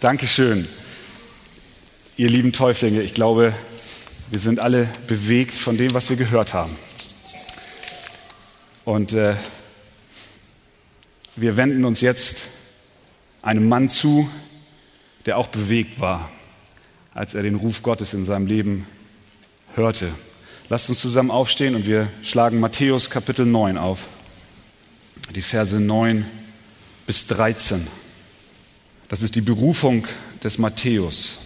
Dankeschön. Ihr lieben Täuflinge, ich glaube, wir sind alle bewegt von dem, was wir gehört haben. Und äh, wir wenden uns jetzt einem Mann zu, der auch bewegt war, als er den Ruf Gottes in seinem Leben hörte. Lasst uns zusammen aufstehen und wir schlagen Matthäus Kapitel 9 auf, die Verse 9 bis 13. Das ist die Berufung des Matthäus.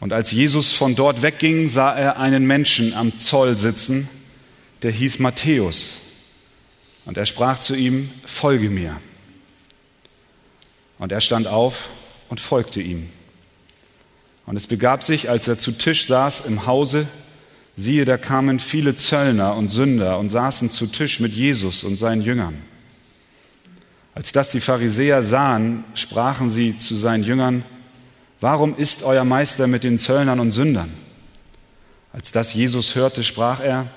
Und als Jesus von dort wegging, sah er einen Menschen am Zoll sitzen, der hieß Matthäus. Und er sprach zu ihm, folge mir. Und er stand auf und folgte ihm. Und es begab sich, als er zu Tisch saß im Hause, siehe, da kamen viele Zöllner und Sünder und saßen zu Tisch mit Jesus und seinen Jüngern. Als das die Pharisäer sahen, sprachen sie zu seinen Jüngern, warum ist euer Meister mit den Zöllnern und Sündern? Als das Jesus hörte, sprach er,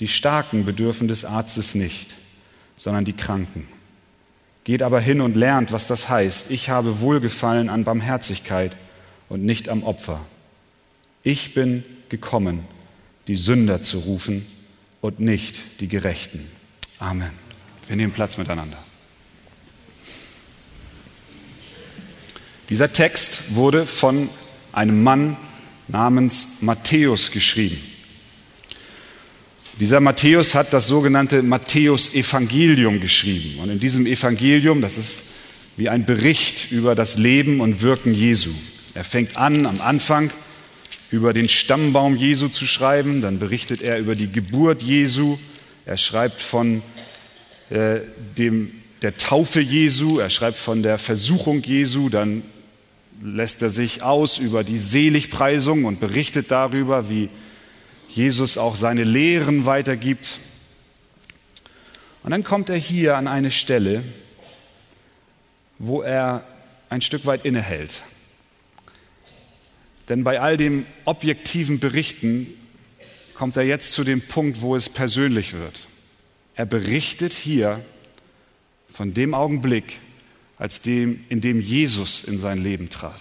die Starken bedürfen des Arztes nicht, sondern die Kranken. Geht aber hin und lernt, was das heißt. Ich habe Wohlgefallen an Barmherzigkeit und nicht am Opfer. Ich bin gekommen, die Sünder zu rufen und nicht die Gerechten. Amen. Wir nehmen Platz miteinander. Dieser Text wurde von einem Mann namens Matthäus geschrieben. Dieser Matthäus hat das sogenannte Matthäus-Evangelium geschrieben. Und in diesem Evangelium, das ist wie ein Bericht über das Leben und Wirken Jesu. Er fängt an am Anfang über den Stammbaum Jesu zu schreiben, dann berichtet er über die Geburt Jesu, er schreibt von äh, dem, der Taufe Jesu, er schreibt von der Versuchung Jesu, dann lässt er sich aus über die Seligpreisung und berichtet darüber, wie Jesus auch seine Lehren weitergibt. Und dann kommt er hier an eine Stelle, wo er ein Stück weit innehält. Denn bei all dem objektiven Berichten kommt er jetzt zu dem Punkt, wo es persönlich wird. Er berichtet hier von dem Augenblick, als dem, in dem Jesus in sein Leben trat.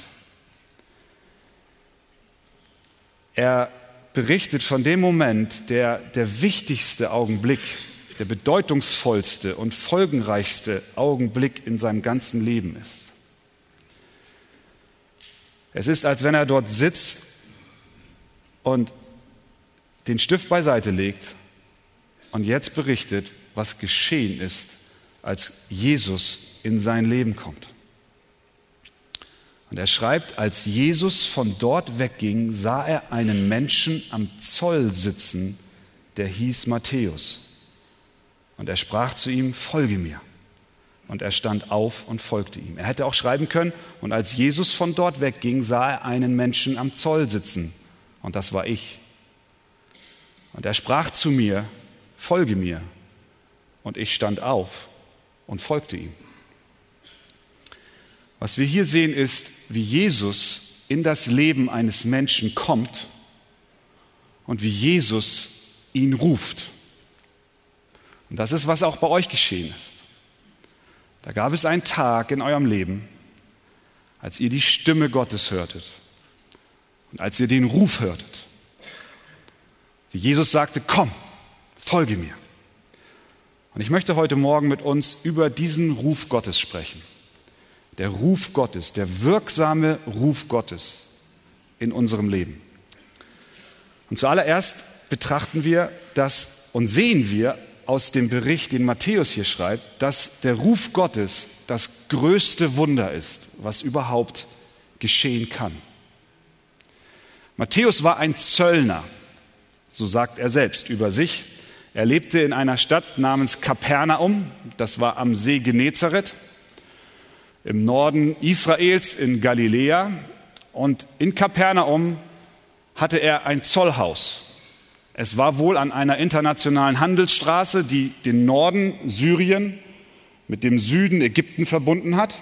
Er berichtet von dem Moment, der der wichtigste Augenblick, der bedeutungsvollste und folgenreichste Augenblick in seinem ganzen Leben ist. Es ist, als wenn er dort sitzt und den Stift beiseite legt und jetzt berichtet, was geschehen ist, als Jesus in sein Leben kommt. Und er schreibt, als Jesus von dort wegging, sah er einen Menschen am Zoll sitzen, der hieß Matthäus. Und er sprach zu ihm, folge mir. Und er stand auf und folgte ihm. Er hätte auch schreiben können, und als Jesus von dort wegging, sah er einen Menschen am Zoll sitzen. Und das war ich. Und er sprach zu mir, folge mir. Und ich stand auf und folgte ihm. Was wir hier sehen ist, wie Jesus in das Leben eines Menschen kommt und wie Jesus ihn ruft. Und das ist, was auch bei euch geschehen ist. Da gab es einen Tag in eurem Leben, als ihr die Stimme Gottes hörtet und als ihr den Ruf hörtet. Wie Jesus sagte, komm, folge mir. Und ich möchte heute Morgen mit uns über diesen Ruf Gottes sprechen. Der Ruf Gottes, der wirksame Ruf Gottes in unserem Leben. Und zuallererst betrachten wir das und sehen wir aus dem Bericht, den Matthäus hier schreibt, dass der Ruf Gottes das größte Wunder ist, was überhaupt geschehen kann. Matthäus war ein Zöllner, so sagt er selbst über sich. Er lebte in einer Stadt namens Kapernaum, das war am See Genezareth, im Norden Israels in Galiläa. Und in Kapernaum hatte er ein Zollhaus. Es war wohl an einer internationalen Handelsstraße, die den Norden Syrien mit dem Süden Ägypten verbunden hat.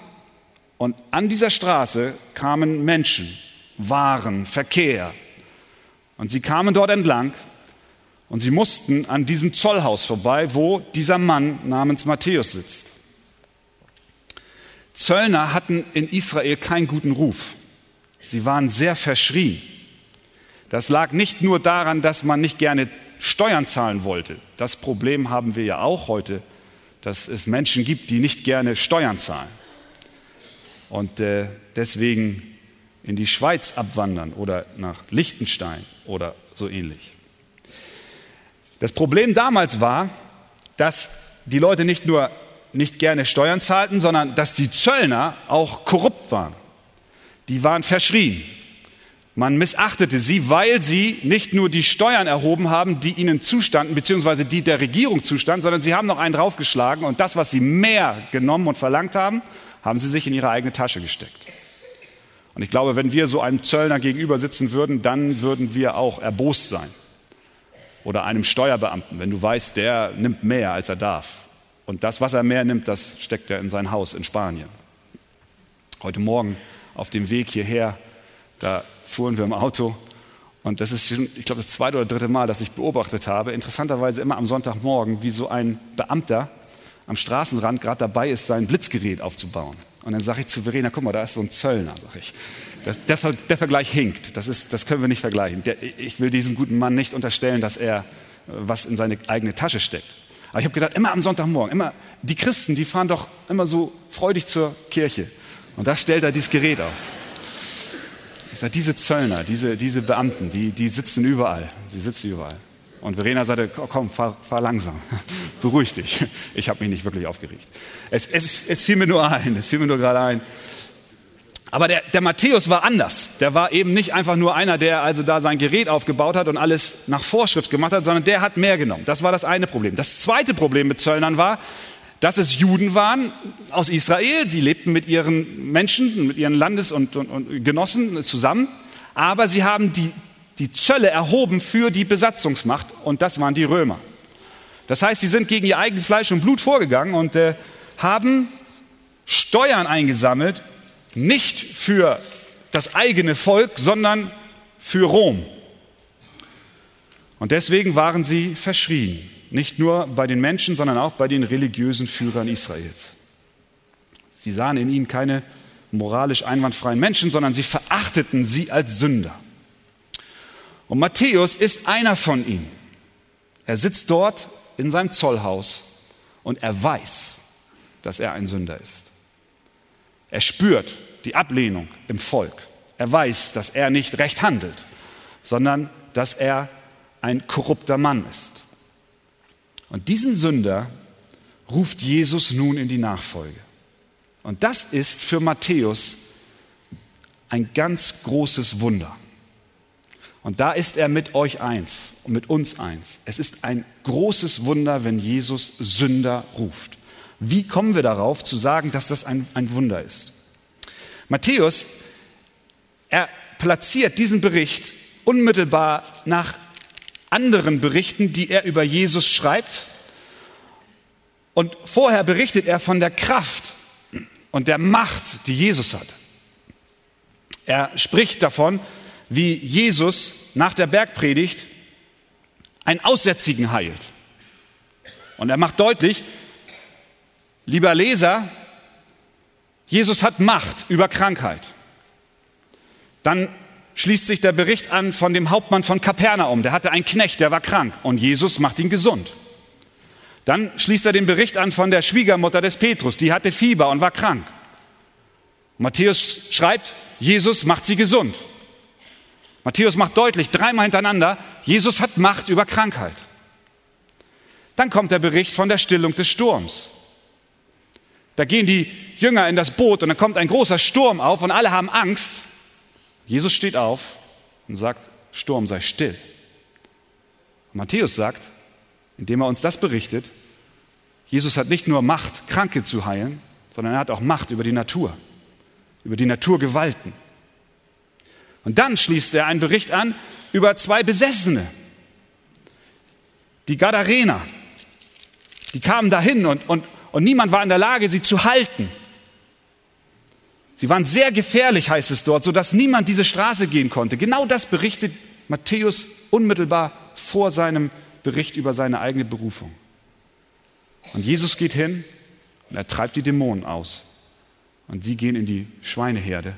Und an dieser Straße kamen Menschen, Waren, Verkehr. Und sie kamen dort entlang und sie mussten an diesem Zollhaus vorbei, wo dieser Mann namens Matthäus sitzt. Zöllner hatten in Israel keinen guten Ruf. Sie waren sehr verschrien. Das lag nicht nur daran, dass man nicht gerne Steuern zahlen wollte. Das Problem haben wir ja auch heute, dass es Menschen gibt, die nicht gerne Steuern zahlen und äh, deswegen in die Schweiz abwandern oder nach Liechtenstein oder so ähnlich. Das Problem damals war, dass die Leute nicht nur nicht gerne Steuern zahlten, sondern dass die Zöllner auch korrupt waren. Die waren verschrien. Man missachtete sie, weil sie nicht nur die Steuern erhoben haben, die ihnen zustanden, beziehungsweise die der Regierung zustanden, sondern sie haben noch einen draufgeschlagen und das, was sie mehr genommen und verlangt haben, haben sie sich in ihre eigene Tasche gesteckt. Und ich glaube, wenn wir so einem Zöllner gegenüber sitzen würden, dann würden wir auch erbost sein. Oder einem Steuerbeamten, wenn du weißt, der nimmt mehr, als er darf. Und das, was er mehr nimmt, das steckt er in sein Haus in Spanien. Heute Morgen auf dem Weg hierher, da fuhren wir im Auto und das ist, schon, ich glaube, das zweite oder dritte Mal, dass ich beobachtet habe, interessanterweise immer am Sonntagmorgen, wie so ein Beamter am Straßenrand gerade dabei ist, sein Blitzgerät aufzubauen. Und dann sage ich zu Verena, guck mal, da ist so ein Zöllner, sage ich. Das, der, der, Vergleich hinkt, das, ist, das können wir nicht vergleichen. Der, ich will diesem guten Mann nicht unterstellen, dass er äh, was in seine eigene Tasche steckt. Aber ich habe gedacht, immer am Sonntagmorgen, immer, die Christen, die fahren doch immer so freudig zur Kirche. Und da stellt er dieses Gerät auf. Ich sage, diese Zöllner, diese, diese Beamten, die, die sitzen überall. Sie sitzen überall. Und Verena sagte, komm, fahr, fahr langsam, beruhig dich. Ich habe mich nicht wirklich aufgeregt. Es, es, es fiel mir nur ein, es fiel mir nur gerade ein. Aber der, der Matthäus war anders. Der war eben nicht einfach nur einer, der also da sein Gerät aufgebaut hat und alles nach Vorschrift gemacht hat, sondern der hat mehr genommen. Das war das eine Problem. Das zweite Problem mit Zöllnern war, dass es Juden waren aus Israel. Sie lebten mit ihren Menschen, mit ihren Landes- und, und, und Genossen zusammen. Aber sie haben die die Zölle erhoben für die Besatzungsmacht und das waren die Römer. Das heißt, sie sind gegen ihr eigenes Fleisch und Blut vorgegangen und äh, haben Steuern eingesammelt, nicht für das eigene Volk, sondern für Rom. Und deswegen waren sie verschrien, nicht nur bei den Menschen, sondern auch bei den religiösen Führern Israels. Sie sahen in ihnen keine moralisch einwandfreien Menschen, sondern sie verachteten sie als Sünder. Und Matthäus ist einer von ihnen. Er sitzt dort in seinem Zollhaus und er weiß, dass er ein Sünder ist. Er spürt die Ablehnung im Volk. Er weiß, dass er nicht recht handelt, sondern dass er ein korrupter Mann ist. Und diesen Sünder ruft Jesus nun in die Nachfolge. Und das ist für Matthäus ein ganz großes Wunder. Und da ist er mit euch eins und mit uns eins. Es ist ein großes Wunder, wenn Jesus Sünder ruft. Wie kommen wir darauf zu sagen, dass das ein, ein Wunder ist? Matthäus, er platziert diesen Bericht unmittelbar nach anderen Berichten, die er über Jesus schreibt. Und vorher berichtet er von der Kraft und der Macht, die Jesus hat. Er spricht davon, wie Jesus nach der Bergpredigt einen Aussätzigen heilt. Und er macht deutlich, lieber Leser, Jesus hat Macht über Krankheit. Dann schließt sich der Bericht an von dem Hauptmann von Kapernaum. Der hatte einen Knecht, der war krank und Jesus macht ihn gesund. Dann schließt er den Bericht an von der Schwiegermutter des Petrus. Die hatte Fieber und war krank. Matthäus schreibt, Jesus macht sie gesund. Matthäus macht deutlich, dreimal hintereinander, Jesus hat Macht über Krankheit. Dann kommt der Bericht von der Stillung des Sturms. Da gehen die Jünger in das Boot und dann kommt ein großer Sturm auf und alle haben Angst. Jesus steht auf und sagt, Sturm sei still. Und Matthäus sagt, indem er uns das berichtet, Jesus hat nicht nur Macht, Kranke zu heilen, sondern er hat auch Macht über die Natur, über die Naturgewalten. Und dann schließt er einen Bericht an über zwei Besessene, die Gadarener. Die kamen dahin und, und, und niemand war in der Lage, sie zu halten. Sie waren sehr gefährlich, heißt es dort, sodass niemand diese Straße gehen konnte. Genau das berichtet Matthäus unmittelbar vor seinem Bericht über seine eigene Berufung. Und Jesus geht hin und er treibt die Dämonen aus. Und die gehen in die Schweineherde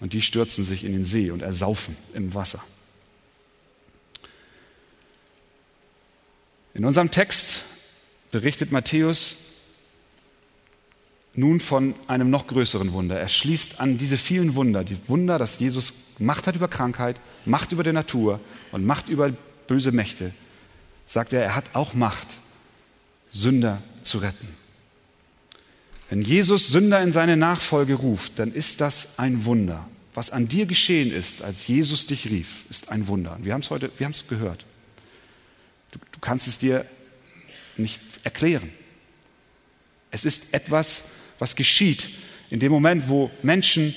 und die stürzen sich in den See und ersaufen im Wasser. In unserem Text berichtet Matthäus nun von einem noch größeren Wunder. Er schließt an diese vielen Wunder, die Wunder, dass Jesus Macht hat über Krankheit, Macht über die Natur und Macht über böse Mächte, sagt er, er hat auch Macht, Sünder zu retten. Wenn Jesus Sünder in seine Nachfolge ruft, dann ist das ein Wunder. Was an dir geschehen ist, als Jesus dich rief, ist ein Wunder. Wir haben es heute, wir haben es gehört. Du, du kannst es dir nicht erklären. Es ist etwas, was geschieht in dem Moment, wo Menschen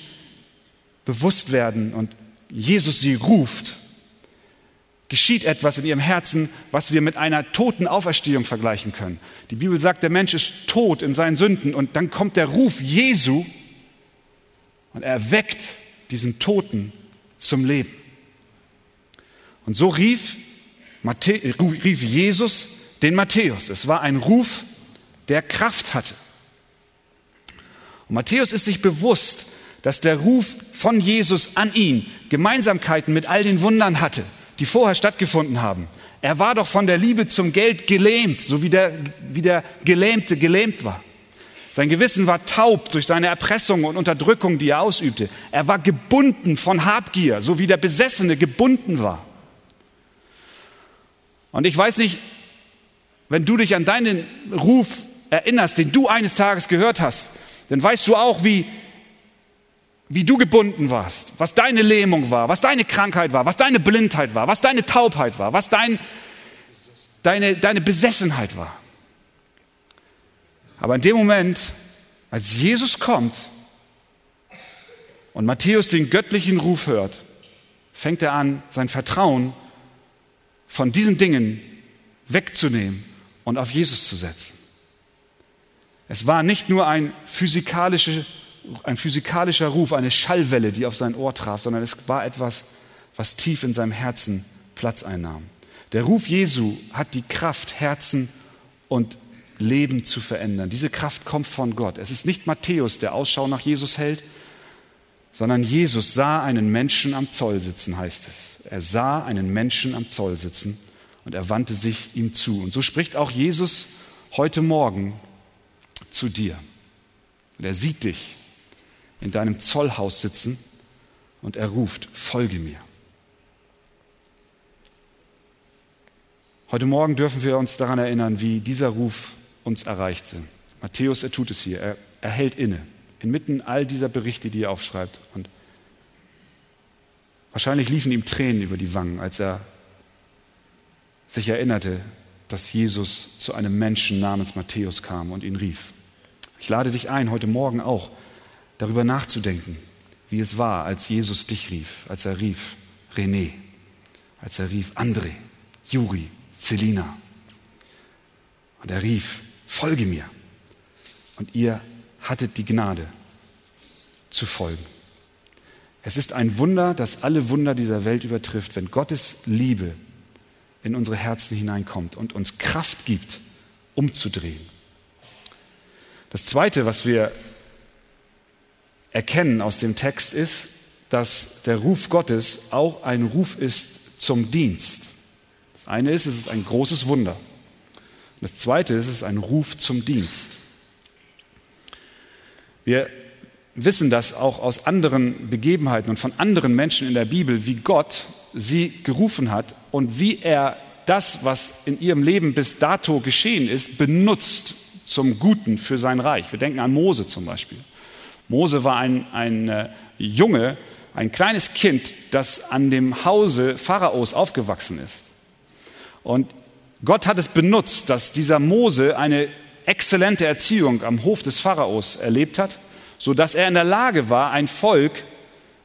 bewusst werden und Jesus sie ruft, geschieht etwas in ihrem Herzen, was wir mit einer toten Auferstehung vergleichen können. Die Bibel sagt, der Mensch ist tot in seinen Sünden und dann kommt der Ruf Jesu und er weckt diesen Toten zum Leben. Und so rief, rief Jesus den Matthäus. Es war ein Ruf, der Kraft hatte. Und Matthäus ist sich bewusst, dass der Ruf von Jesus an ihn Gemeinsamkeiten mit all den Wundern hatte, die vorher stattgefunden haben. Er war doch von der Liebe zum Geld gelähmt, so wie der, wie der Gelähmte gelähmt war. Sein Gewissen war taub durch seine Erpressung und Unterdrückung, die er ausübte. Er war gebunden von Habgier, so wie der Besessene gebunden war. Und ich weiß nicht, wenn du dich an deinen Ruf erinnerst, den du eines Tages gehört hast, dann weißt du auch, wie, wie du gebunden warst, was deine Lähmung war, was deine Krankheit war, was deine Blindheit war, was deine Taubheit war, was dein, deine, deine Besessenheit war. Aber in dem Moment, als Jesus kommt und Matthäus den göttlichen Ruf hört, fängt er an, sein Vertrauen von diesen Dingen wegzunehmen und auf Jesus zu setzen. Es war nicht nur ein physikalischer, ein physikalischer Ruf, eine Schallwelle, die auf sein Ohr traf, sondern es war etwas, was tief in seinem Herzen Platz einnahm. Der Ruf Jesu hat die Kraft, Herzen und Leben zu verändern. Diese Kraft kommt von Gott. Es ist nicht Matthäus, der Ausschau nach Jesus hält, sondern Jesus sah einen Menschen am Zoll sitzen, heißt es. Er sah einen Menschen am Zoll sitzen und er wandte sich ihm zu. Und so spricht auch Jesus heute Morgen zu dir. Und er sieht dich in deinem Zollhaus sitzen und er ruft, folge mir. Heute Morgen dürfen wir uns daran erinnern, wie dieser Ruf uns erreichte. Matthäus, er tut es hier, er, er hält inne, inmitten all dieser Berichte, die er aufschreibt. Und wahrscheinlich liefen ihm Tränen über die Wangen, als er sich erinnerte, dass Jesus zu einem Menschen namens Matthäus kam und ihn rief. Ich lade dich ein, heute Morgen auch darüber nachzudenken, wie es war, als Jesus dich rief, als er rief René, als er rief André, Juri, Selina. Und er rief, folge mir. Und ihr hattet die Gnade zu folgen. Es ist ein Wunder, das alle Wunder dieser Welt übertrifft, wenn Gottes Liebe in unsere Herzen hineinkommt und uns Kraft gibt, umzudrehen das Zweite, was wir erkennen aus dem Text, ist, dass der Ruf Gottes auch ein Ruf ist zum Dienst. Das eine ist, es ist ein großes Wunder. Und das zweite ist, es ist ein Ruf zum Dienst. Wir wissen das auch aus anderen Begebenheiten und von anderen Menschen in der Bibel, wie Gott sie gerufen hat und wie er das, was in ihrem Leben bis dato geschehen ist, benutzt, zum Guten für sein Reich. Wir denken an Mose zum Beispiel. Mose war ein, ein äh, Junge, ein kleines Kind, das an dem Hause Pharaos aufgewachsen ist. Und Gott hat es benutzt, dass dieser Mose eine exzellente Erziehung am Hof des Pharaos erlebt hat, sodass er in der Lage war, ein Volk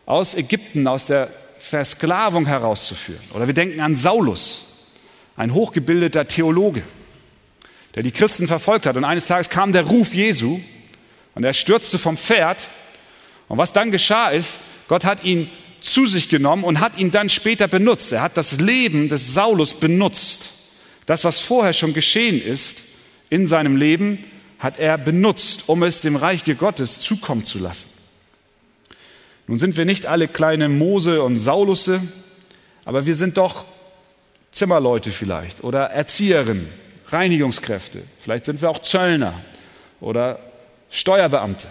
aus Ägypten, aus der Versklavung herauszuführen. Oder wir denken an Saulus, ein hochgebildeter Theologe der die Christen verfolgt hat. Und eines Tages kam der Ruf Jesu und er stürzte vom Pferd. Und was dann geschah ist, Gott hat ihn zu sich genommen und hat ihn dann später benutzt. Er hat das Leben des Saulus benutzt. Das, was vorher schon geschehen ist in seinem Leben, hat er benutzt, um es dem Reich Gottes zukommen zu lassen. Nun sind wir nicht alle kleine Mose und Saulusse, aber wir sind doch Zimmerleute vielleicht oder Erzieherinnen, Reinigungskräfte. Vielleicht sind wir auch Zöllner oder Steuerbeamte.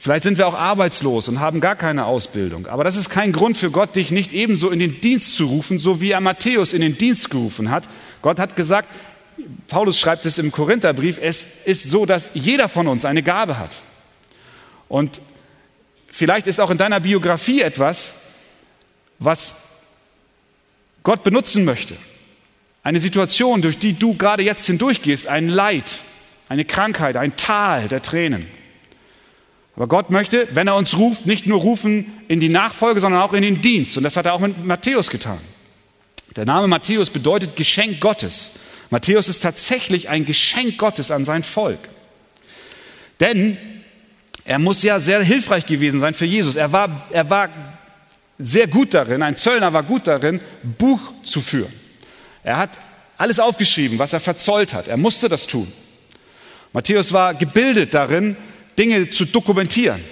Vielleicht sind wir auch arbeitslos und haben gar keine Ausbildung. Aber das ist kein Grund für Gott, dich nicht ebenso in den Dienst zu rufen, so wie er Matthäus in den Dienst gerufen hat. Gott hat gesagt, Paulus schreibt es im Korintherbrief, es ist so, dass jeder von uns eine Gabe hat. Und vielleicht ist auch in deiner Biografie etwas, was Gott benutzen möchte. Eine Situation, durch die du gerade jetzt hindurchgehst, ein Leid, eine Krankheit, ein Tal der Tränen. Aber Gott möchte, wenn er uns ruft, nicht nur rufen in die Nachfolge, sondern auch in den Dienst. Und das hat er auch mit Matthäus getan. Der Name Matthäus bedeutet Geschenk Gottes. Matthäus ist tatsächlich ein Geschenk Gottes an sein Volk. Denn er muss ja sehr hilfreich gewesen sein für Jesus. Er war, er war sehr gut darin, ein Zöllner war gut darin, Buch zu führen. Er hat alles aufgeschrieben, was er verzollt hat. Er musste das tun. Matthäus war gebildet darin, Dinge zu dokumentieren.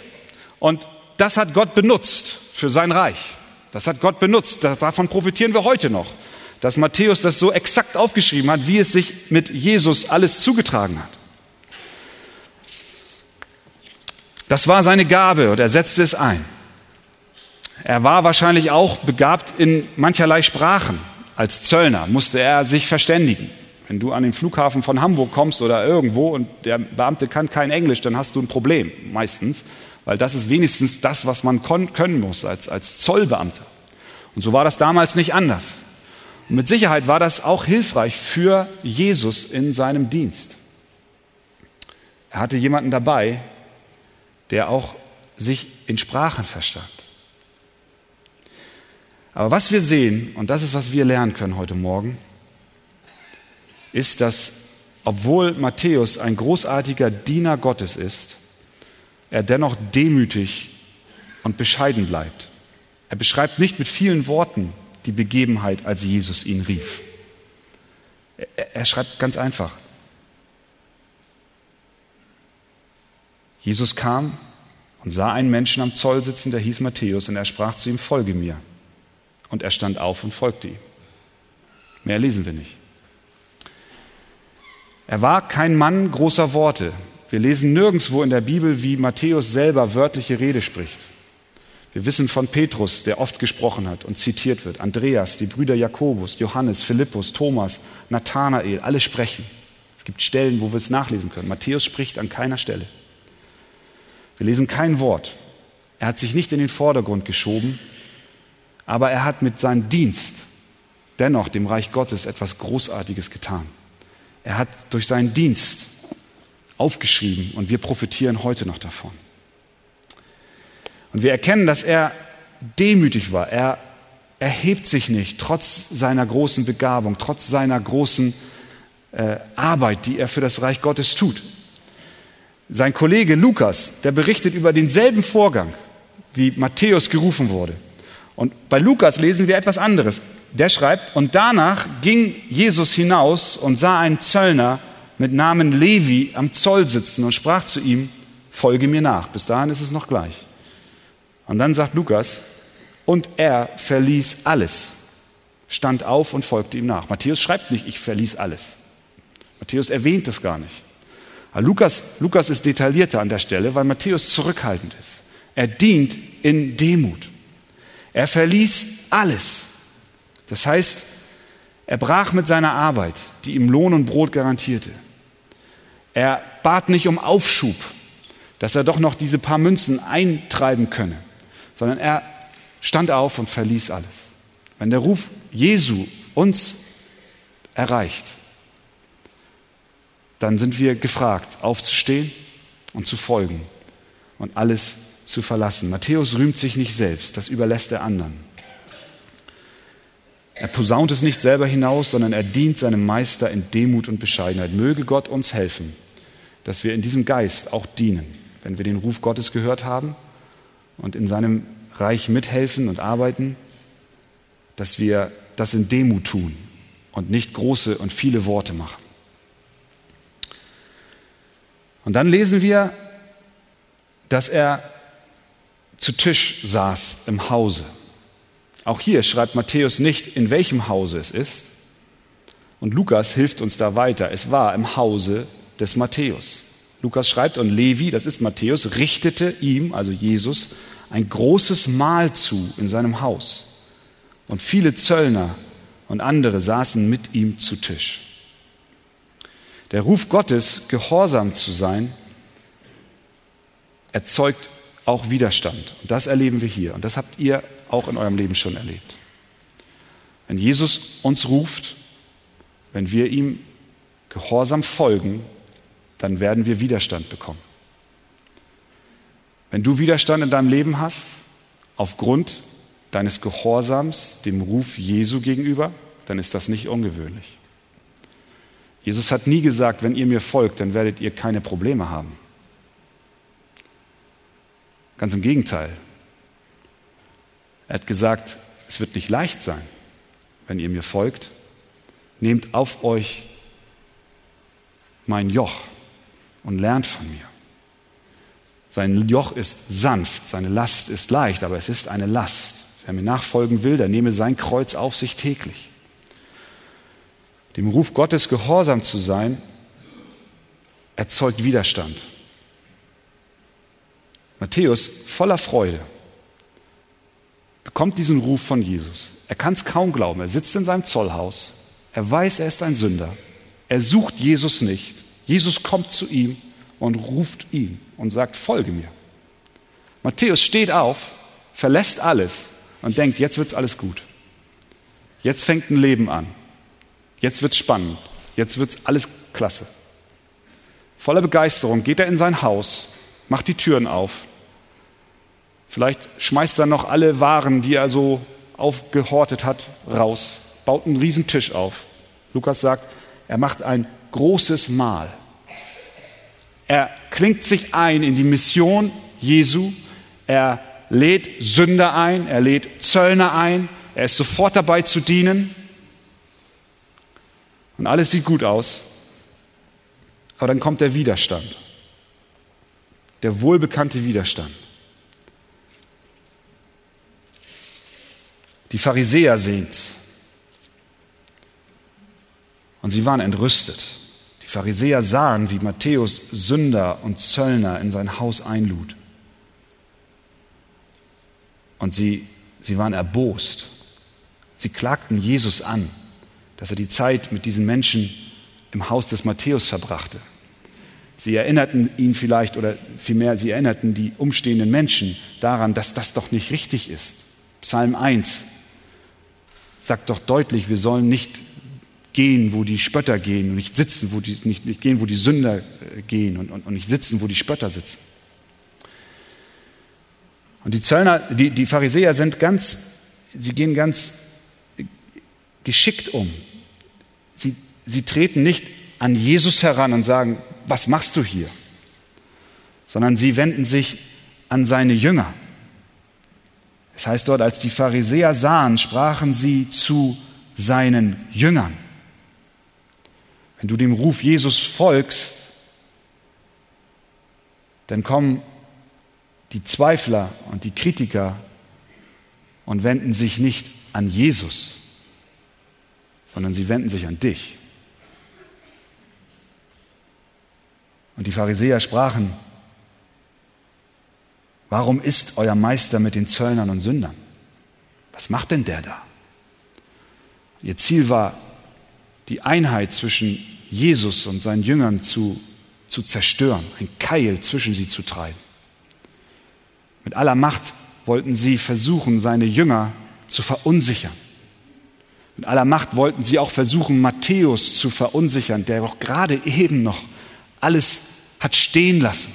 Und das hat Gott benutzt für sein Reich. Das hat Gott benutzt. Davon profitieren wir heute noch dass Matthäus das so exakt aufgeschrieben hat, wie es sich mit Jesus alles zugetragen hat. Das war seine Gabe und er setzte es ein. Er war wahrscheinlich auch begabt in mancherlei Sprachen. Als Zöllner musste er sich verständigen. Wenn du an den Flughafen von Hamburg kommst oder irgendwo und der Beamte kann kein Englisch, dann hast du ein Problem meistens, weil das ist wenigstens das, was man können muss als, als Zollbeamter. Und so war das damals nicht anders. Und mit Sicherheit war das auch hilfreich für Jesus in seinem Dienst. Er hatte jemanden dabei, der auch sich in Sprachen verstand. Aber was wir sehen, und das ist, was wir lernen können heute Morgen, ist, dass obwohl Matthäus ein großartiger Diener Gottes ist, er dennoch demütig und bescheiden bleibt. Er beschreibt nicht mit vielen Worten, die Begebenheit, als Jesus ihn rief. Er, schreibt ganz einfach. Jesus kam und sah einen Menschen am Zoll sitzen, der hieß Matthäus, und er sprach zu ihm, folge mir. Und er stand auf und folgte ihm. Mehr lesen wir nicht. Er war kein Mann großer Worte. Wir lesen nirgendwo in der Bibel, wie Matthäus selber wörtliche Rede spricht. Wir wissen von Petrus, der oft gesprochen hat und zitiert wird, Andreas, die Brüder Jakobus, Johannes, Philippus, Thomas, Nathanael, alle sprechen. Es gibt Stellen, wo wir es nachlesen können. Matthäus spricht an keiner Stelle. Wir lesen kein Wort. Er hat sich nicht in den Vordergrund geschoben, aber er hat mit seinem Dienst dennoch dem Reich Gottes etwas Großartiges getan. Er hat durch seinen Dienst aufgeschrieben und wir profitieren heute noch davon. Und wir erkennen, dass er demütig war. Er erhebt sich nicht, trotz seiner großen Begabung, trotz seiner großen äh, Arbeit, die er für das Reich Gottes tut. Sein Kollege Lukas, der berichtet über denselben Vorgang, wie Matthäus gerufen wurde. Und bei Lukas lesen wir etwas anderes. Der schreibt, und danach ging Jesus hinaus und sah einen Zöllner mit Namen Levi am Zoll sitzen und sprach zu ihm, folge mir nach. Bis dahin ist es noch gleich. Und dann sagt Lukas, und er verließ alles, stand auf und folgte ihm nach. Matthäus schreibt nicht, ich verließ alles. Matthäus erwähnt das gar nicht. Aber Lukas, Lukas ist detaillierter an der Stelle, weil Matthäus zurückhaltend ist. Er dient in Demut. Er verließ alles. Das heißt, er brach mit seiner Arbeit, die ihm Lohn und Brot garantierte. Er bat nicht um Aufschub, dass er doch noch diese paar Münzen eintreiben könne sondern er stand auf und verließ alles. Wenn der Ruf Jesu uns erreicht, dann sind wir gefragt, aufzustehen und zu folgen und alles zu verlassen. Matthäus rühmt sich nicht selbst, das überlässt er anderen. Er posaunt es nicht selber hinaus, sondern er dient seinem Meister in Demut und Bescheidenheit. Möge Gott uns helfen, dass wir in diesem Geist auch dienen, wenn wir den Ruf Gottes gehört haben und in seinem Reich mithelfen und arbeiten, dass wir das in Demut tun und nicht große und viele Worte machen. Und dann lesen wir, dass er zu Tisch saß im Hause. Auch hier schreibt Matthäus nicht, in welchem Hause es ist. Und Lukas hilft uns da weiter. Es war im Hause des Matthäus. Lukas schreibt, und Levi, das ist Matthäus, richtete ihm, also Jesus, ein großes Mahl zu in seinem Haus. Und viele Zöllner und andere saßen mit ihm zu Tisch. Der Ruf Gottes, gehorsam zu sein, erzeugt auch Widerstand. Und das erleben wir hier. Und das habt ihr auch in eurem Leben schon erlebt. Wenn Jesus uns ruft, wenn wir ihm gehorsam folgen, dann werden wir Widerstand bekommen. Wenn du Widerstand in deinem Leben hast, aufgrund deines Gehorsams dem Ruf Jesu gegenüber, dann ist das nicht ungewöhnlich. Jesus hat nie gesagt, wenn ihr mir folgt, dann werdet ihr keine Probleme haben. Ganz im Gegenteil. Er hat gesagt, es wird nicht leicht sein, wenn ihr mir folgt. Nehmt auf euch mein Joch und lernt von mir. Sein Joch ist sanft, seine Last ist leicht, aber es ist eine Last. Wer mir nachfolgen will, der nehme sein Kreuz auf sich täglich. Dem Ruf Gottes gehorsam zu sein, erzeugt Widerstand. Matthäus voller Freude bekommt diesen Ruf von Jesus. Er kann es kaum glauben. Er sitzt in seinem Zollhaus. Er weiß, er ist ein Sünder. Er sucht Jesus nicht. Jesus kommt zu ihm und ruft ihn und sagt, folge mir. Matthäus steht auf, verlässt alles und denkt, jetzt wird es alles gut. Jetzt fängt ein Leben an. Jetzt wird es spannend. Jetzt wird es alles klasse. Voller Begeisterung geht er in sein Haus, macht die Türen auf. Vielleicht schmeißt er noch alle Waren, die er so aufgehortet hat, raus, baut einen riesen Tisch auf. Lukas sagt, er macht ein großes Mahl. Er klingt sich ein in die Mission Jesu. Er lädt Sünder ein, er lädt Zöllner ein, er ist sofort dabei zu dienen. Und alles sieht gut aus. Aber dann kommt der Widerstand. Der wohlbekannte Widerstand. Die Pharisäer sehen's. Und sie waren entrüstet. Die Pharisäer sahen, wie Matthäus Sünder und Zöllner in sein Haus einlud. Und sie, sie waren erbost. Sie klagten Jesus an, dass er die Zeit mit diesen Menschen im Haus des Matthäus verbrachte. Sie erinnerten ihn vielleicht, oder vielmehr, sie erinnerten die umstehenden Menschen daran, dass das doch nicht richtig ist. Psalm 1 sagt doch deutlich, wir sollen nicht gehen, wo die Spötter gehen und nicht sitzen, wo die, nicht, nicht gehen, wo die Sünder äh, gehen und, und, und nicht sitzen, wo die Spötter sitzen. Und die Zöllner, die, die Pharisäer sind ganz, sie gehen ganz geschickt um. Sie, sie treten nicht an Jesus heran und sagen, was machst du hier? Sondern sie wenden sich an seine Jünger. Es heißt dort, als die Pharisäer sahen, sprachen sie zu seinen Jüngern. Wenn du dem Ruf Jesus folgst, dann kommen die Zweifler und die Kritiker und wenden sich nicht an Jesus, sondern sie wenden sich an dich. Und die Pharisäer sprachen, warum ist euer Meister mit den Zöllnern und Sündern? Was macht denn der da? Ihr Ziel war, die Einheit zwischen Jesus und seinen Jüngern zu, zu zerstören, ein Keil zwischen sie zu treiben. Mit aller Macht wollten sie versuchen, seine Jünger zu verunsichern. Mit aller Macht wollten sie auch versuchen, Matthäus zu verunsichern, der doch gerade eben noch alles hat stehen lassen.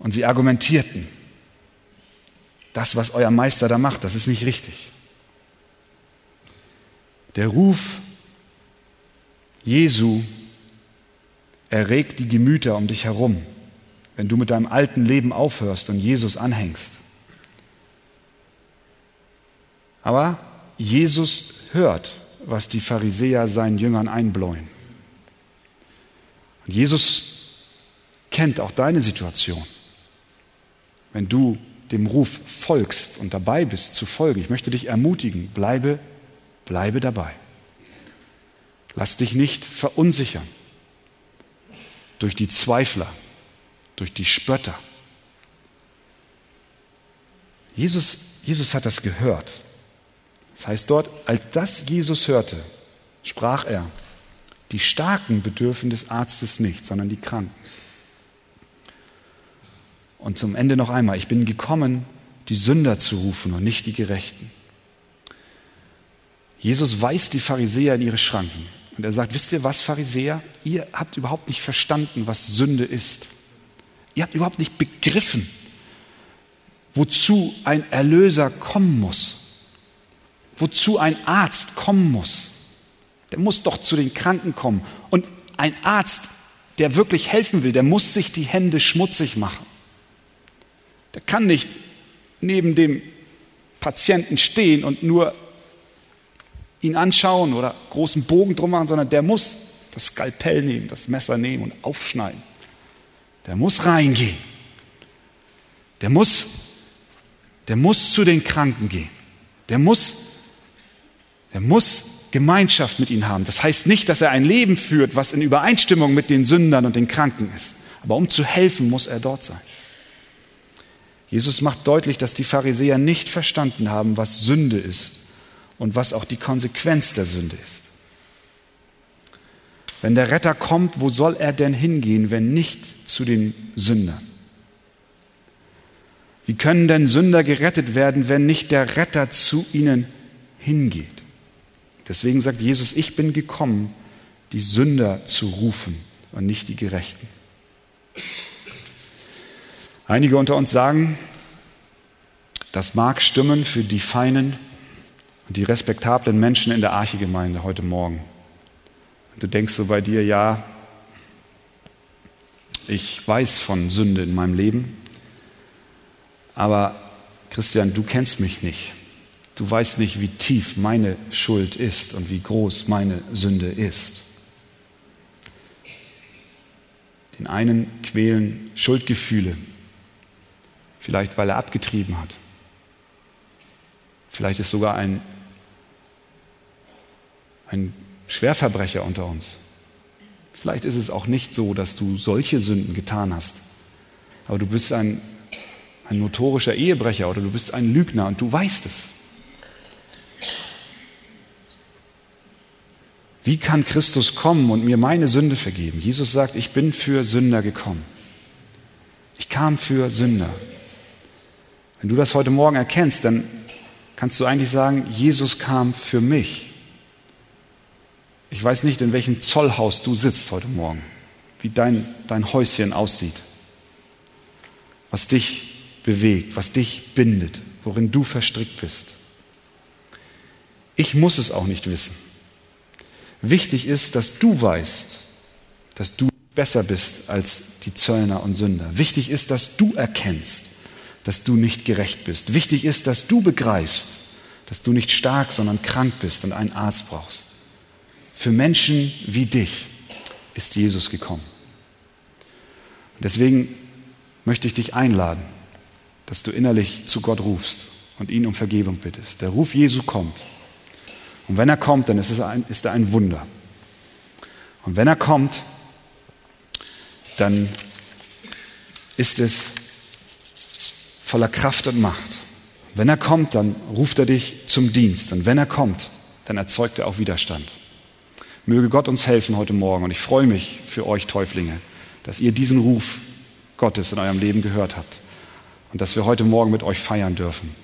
Und sie argumentierten, das, was euer Meister da macht, das ist nicht richtig. Der Ruf Jesu erregt die Gemüter um dich herum, wenn du mit deinem alten Leben aufhörst und Jesus anhängst. Aber Jesus hört was die Pharisäer seinen Jüngern einbläuen. Und Jesus kennt auch deine Situation. Wenn du dem Ruf folgst und dabei bist zu folgen, ich möchte dich ermutigen, bleibe, bleibe dabei. Lass dich nicht verunsichern durch die Zweifler, durch die Spötter. Jesus, Jesus hat das gehört. Das heißt dort, als das Jesus hörte, sprach er, die Starken bedürfen des Arztes nicht, sondern die Kranken. Und zum Ende noch einmal, ich bin gekommen, die Sünder zu rufen und nicht die Gerechten. Jesus weist die Pharisäer in ihre Schranken. Und er sagt, wisst ihr was, Pharisäer? Ihr habt überhaupt nicht verstanden, was Sünde ist. Ihr habt überhaupt nicht begriffen, wozu ein Erlöser kommen muss, wozu ein Arzt kommen muss. Der muss doch zu den Kranken kommen. Und ein Arzt, der wirklich helfen will, der muss sich die Hände schmutzig machen. Der kann nicht neben dem Patienten stehen und nur ihn anschauen oder großen Bogen drum machen, sondern der muss das Skalpell nehmen, das Messer nehmen und aufschneiden. Der muss reingehen. Der muss, der muss zu den Kranken gehen. Der muss, der muss Gemeinschaft mit ihnen haben. Das heißt nicht, dass er ein Leben führt, was in Übereinstimmung mit den Sündern und den Kranken ist. Aber um zu helfen, muss er dort sein. Jesus macht deutlich, dass die Pharisäer nicht verstanden haben, was Sünde ist und was auch die Konsequenz der Sünde ist. Wenn der Retter kommt, wo soll er denn hingehen, wenn nicht zu den Sündern? Wie können denn Sünder gerettet werden, wenn nicht der Retter zu ihnen hingeht? Deswegen sagt Jesus, ich bin gekommen, die Sünder zu rufen und nicht die Gerechten. Einige unter uns sagen, das mag stimmen für die feinen und die respektablen Menschen in der Archegemeinde heute Morgen. Und du denkst so bei dir, ja, ich weiß von Sünde in meinem Leben, aber Christian, du kennst mich nicht. Du weißt nicht, wie tief meine Schuld ist und wie groß meine Sünde ist. Den einen quälen Schuldgefühle, vielleicht weil er abgetrieben hat. Vielleicht ist sogar ein ein Schwerverbrecher unter uns. Vielleicht ist es auch nicht so, dass du solche Sünden getan hast, aber du bist ein, ein notorischer Ehebrecher oder du bist ein Lügner und du weißt es. Wie kann Christus kommen und mir meine Sünde vergeben? Jesus sagt, ich bin für Sünder gekommen. Ich kam für Sünder. Wenn du das heute Morgen erkennst, dann kannst du eigentlich sagen, Jesus kam für mich. Ich weiß nicht, in welchem Zollhaus du sitzt heute Morgen, wie dein, dein Häuschen aussieht, was dich bewegt, was dich bindet, worin du verstrickt bist. Ich muss es auch nicht wissen. Wichtig ist, dass du weißt, dass du besser bist als die Zöllner und Sünder. Wichtig ist, dass du erkennst, dass du nicht gerecht bist. Wichtig ist, dass du begreifst, dass du nicht stark, sondern krank bist und einen Arzt brauchst. Für Menschen wie dich ist Jesus gekommen. Deswegen möchte ich dich einladen, dass du innerlich zu Gott rufst und ihn um Vergebung bittest. Der Ruf Jesu kommt. Und wenn er kommt, dann ist, es ein, ist er ein Wunder. Und wenn er kommt, dann ist es voller Kraft und Macht. Wenn er kommt, dann ruft er dich zum Dienst. Und wenn er kommt, dann erzeugt er auch Widerstand. Möge Gott uns helfen heute Morgen. Und ich freue mich für euch Täuflinge, dass ihr diesen Ruf Gottes in eurem Leben gehört habt. Und dass wir heute Morgen mit euch feiern dürfen,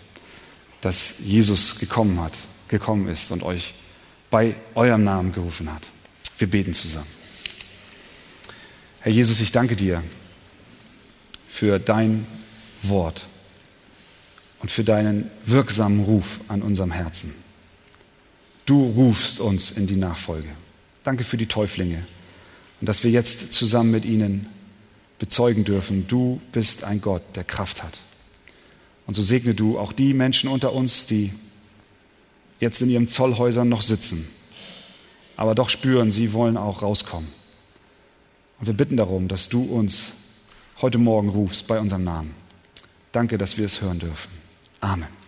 dass Jesus gekommen hat, gekommen ist und euch bei eurem Namen gerufen hat. Wir beten zusammen. Herr Jesus, ich danke dir für dein Wort und für deinen wirksamen Ruf an unserem Herzen. Du rufst uns in die Nachfolge. Danke für die Täuflinge und dass wir jetzt zusammen mit ihnen bezeugen dürfen, du bist ein Gott, der Kraft hat. Und so segne du auch die Menschen unter uns, die jetzt in ihren Zollhäusern noch sitzen aber doch spüren, sie wollen auch rauskommen. Und wir bitten darum, dass du uns heute Morgen rufst bei unserem Namen. Danke, dass wir es hören dürfen. Amen.